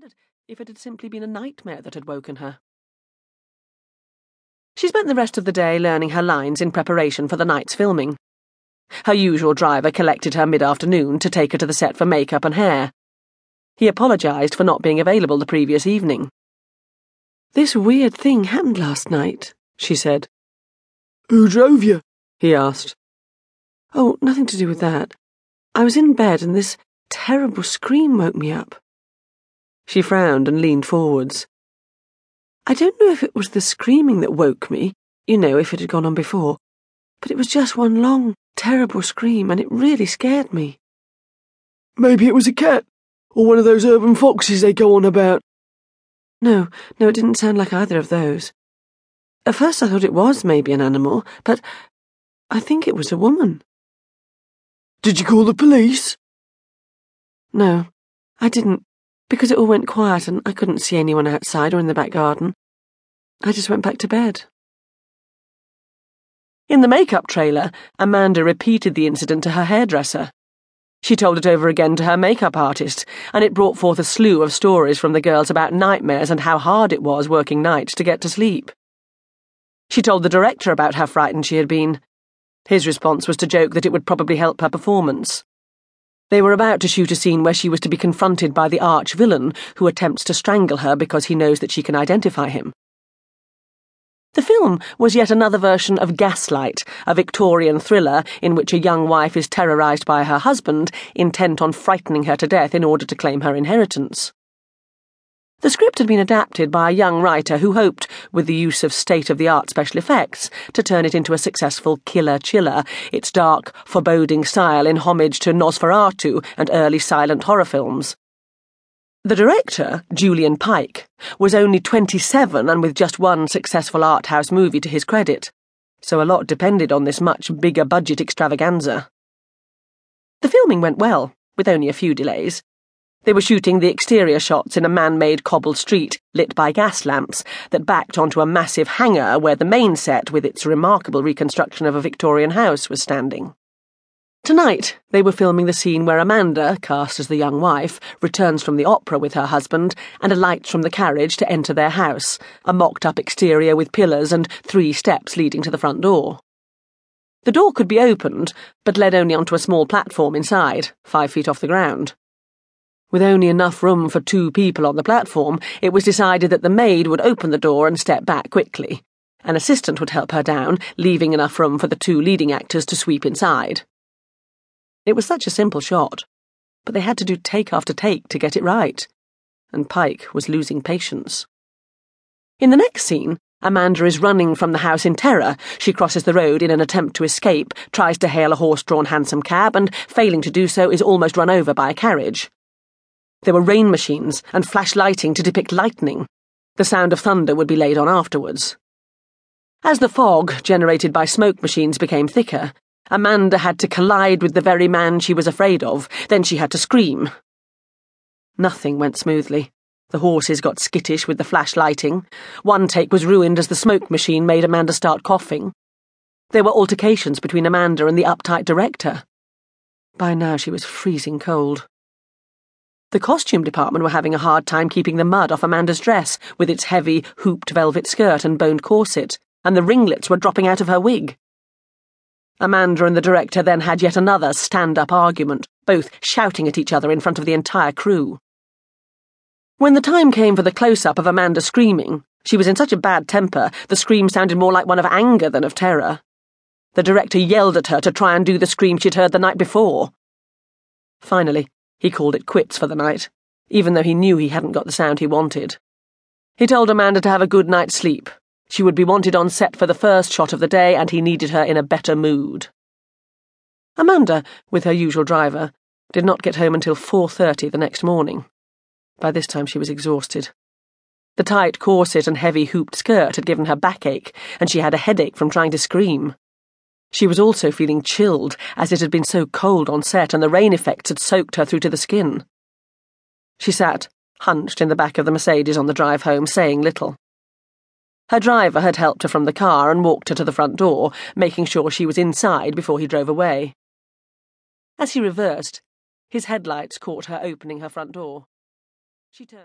wondered if it had simply been a nightmare that had woken her. She spent the rest of the day learning her lines in preparation for the night's filming. Her usual driver collected her mid afternoon to take her to the set for makeup and hair. He apologised for not being available the previous evening. This weird thing happened last night, she said. Who drove you? he asked. Oh, nothing to do with that. I was in bed and this terrible scream woke me up. She frowned and leaned forwards. I don't know if it was the screaming that woke me, you know, if it had gone on before, but it was just one long, terrible scream, and it really scared me. Maybe it was a cat, or one of those urban foxes they go on about. No, no, it didn't sound like either of those. At first I thought it was maybe an animal, but I think it was a woman. Did you call the police? No, I didn't because it all went quiet and I couldn't see anyone outside or in the back garden. I just went back to bed. In the makeup trailer, Amanda repeated the incident to her hairdresser. She told it over again to her makeup artist, and it brought forth a slew of stories from the girls about nightmares and how hard it was working nights to get to sleep. She told the director about how frightened she had been. His response was to joke that it would probably help her performance. They were about to shoot a scene where she was to be confronted by the arch villain who attempts to strangle her because he knows that she can identify him. The film was yet another version of Gaslight, a Victorian thriller in which a young wife is terrorized by her husband, intent on frightening her to death in order to claim her inheritance. The script had been adapted by a young writer who hoped, with the use of state of the art special effects, to turn it into a successful killer chiller, its dark, foreboding style in homage to Nosferatu and early silent horror films. The director, Julian Pike, was only 27 and with just one successful art house movie to his credit, so a lot depended on this much bigger budget extravaganza. The filming went well, with only a few delays. They were shooting the exterior shots in a man made cobbled street lit by gas lamps that backed onto a massive hangar where the main set, with its remarkable reconstruction of a Victorian house, was standing. Tonight, they were filming the scene where Amanda, cast as the young wife, returns from the opera with her husband and alights from the carriage to enter their house, a mocked up exterior with pillars and three steps leading to the front door. The door could be opened, but led only onto a small platform inside, five feet off the ground. With only enough room for two people on the platform, it was decided that the maid would open the door and step back quickly. An assistant would help her down, leaving enough room for the two leading actors to sweep inside. It was such a simple shot, but they had to do take after take to get it right, and Pike was losing patience. In the next scene, Amanda is running from the house in terror. She crosses the road in an attempt to escape, tries to hail a horse drawn hansom cab, and, failing to do so, is almost run over by a carriage. There were rain machines and flash lighting to depict lightning. The sound of thunder would be laid on afterwards. As the fog generated by smoke machines became thicker, Amanda had to collide with the very man she was afraid of, then she had to scream. Nothing went smoothly. The horses got skittish with the flash lighting. One take was ruined as the smoke machine made Amanda start coughing. There were altercations between Amanda and the uptight director. By now she was freezing cold. The costume department were having a hard time keeping the mud off Amanda's dress with its heavy, hooped velvet skirt and boned corset, and the ringlets were dropping out of her wig. Amanda and the director then had yet another stand up argument, both shouting at each other in front of the entire crew. When the time came for the close up of Amanda screaming, she was in such a bad temper the scream sounded more like one of anger than of terror. The director yelled at her to try and do the scream she'd heard the night before. Finally, he called it quits for the night, even though he knew he hadn't got the sound he wanted. He told Amanda to have a good night's sleep. She would be wanted on set for the first shot of the day, and he needed her in a better mood. Amanda, with her usual driver, did not get home until 4.30 the next morning. By this time she was exhausted. The tight corset and heavy hooped skirt had given her backache, and she had a headache from trying to scream. She was also feeling chilled, as it had been so cold on set and the rain effects had soaked her through to the skin. She sat, hunched in the back of the Mercedes on the drive home, saying little. Her driver had helped her from the car and walked her to the front door, making sure she was inside before he drove away. As he reversed, his headlights caught her opening her front door. She turned.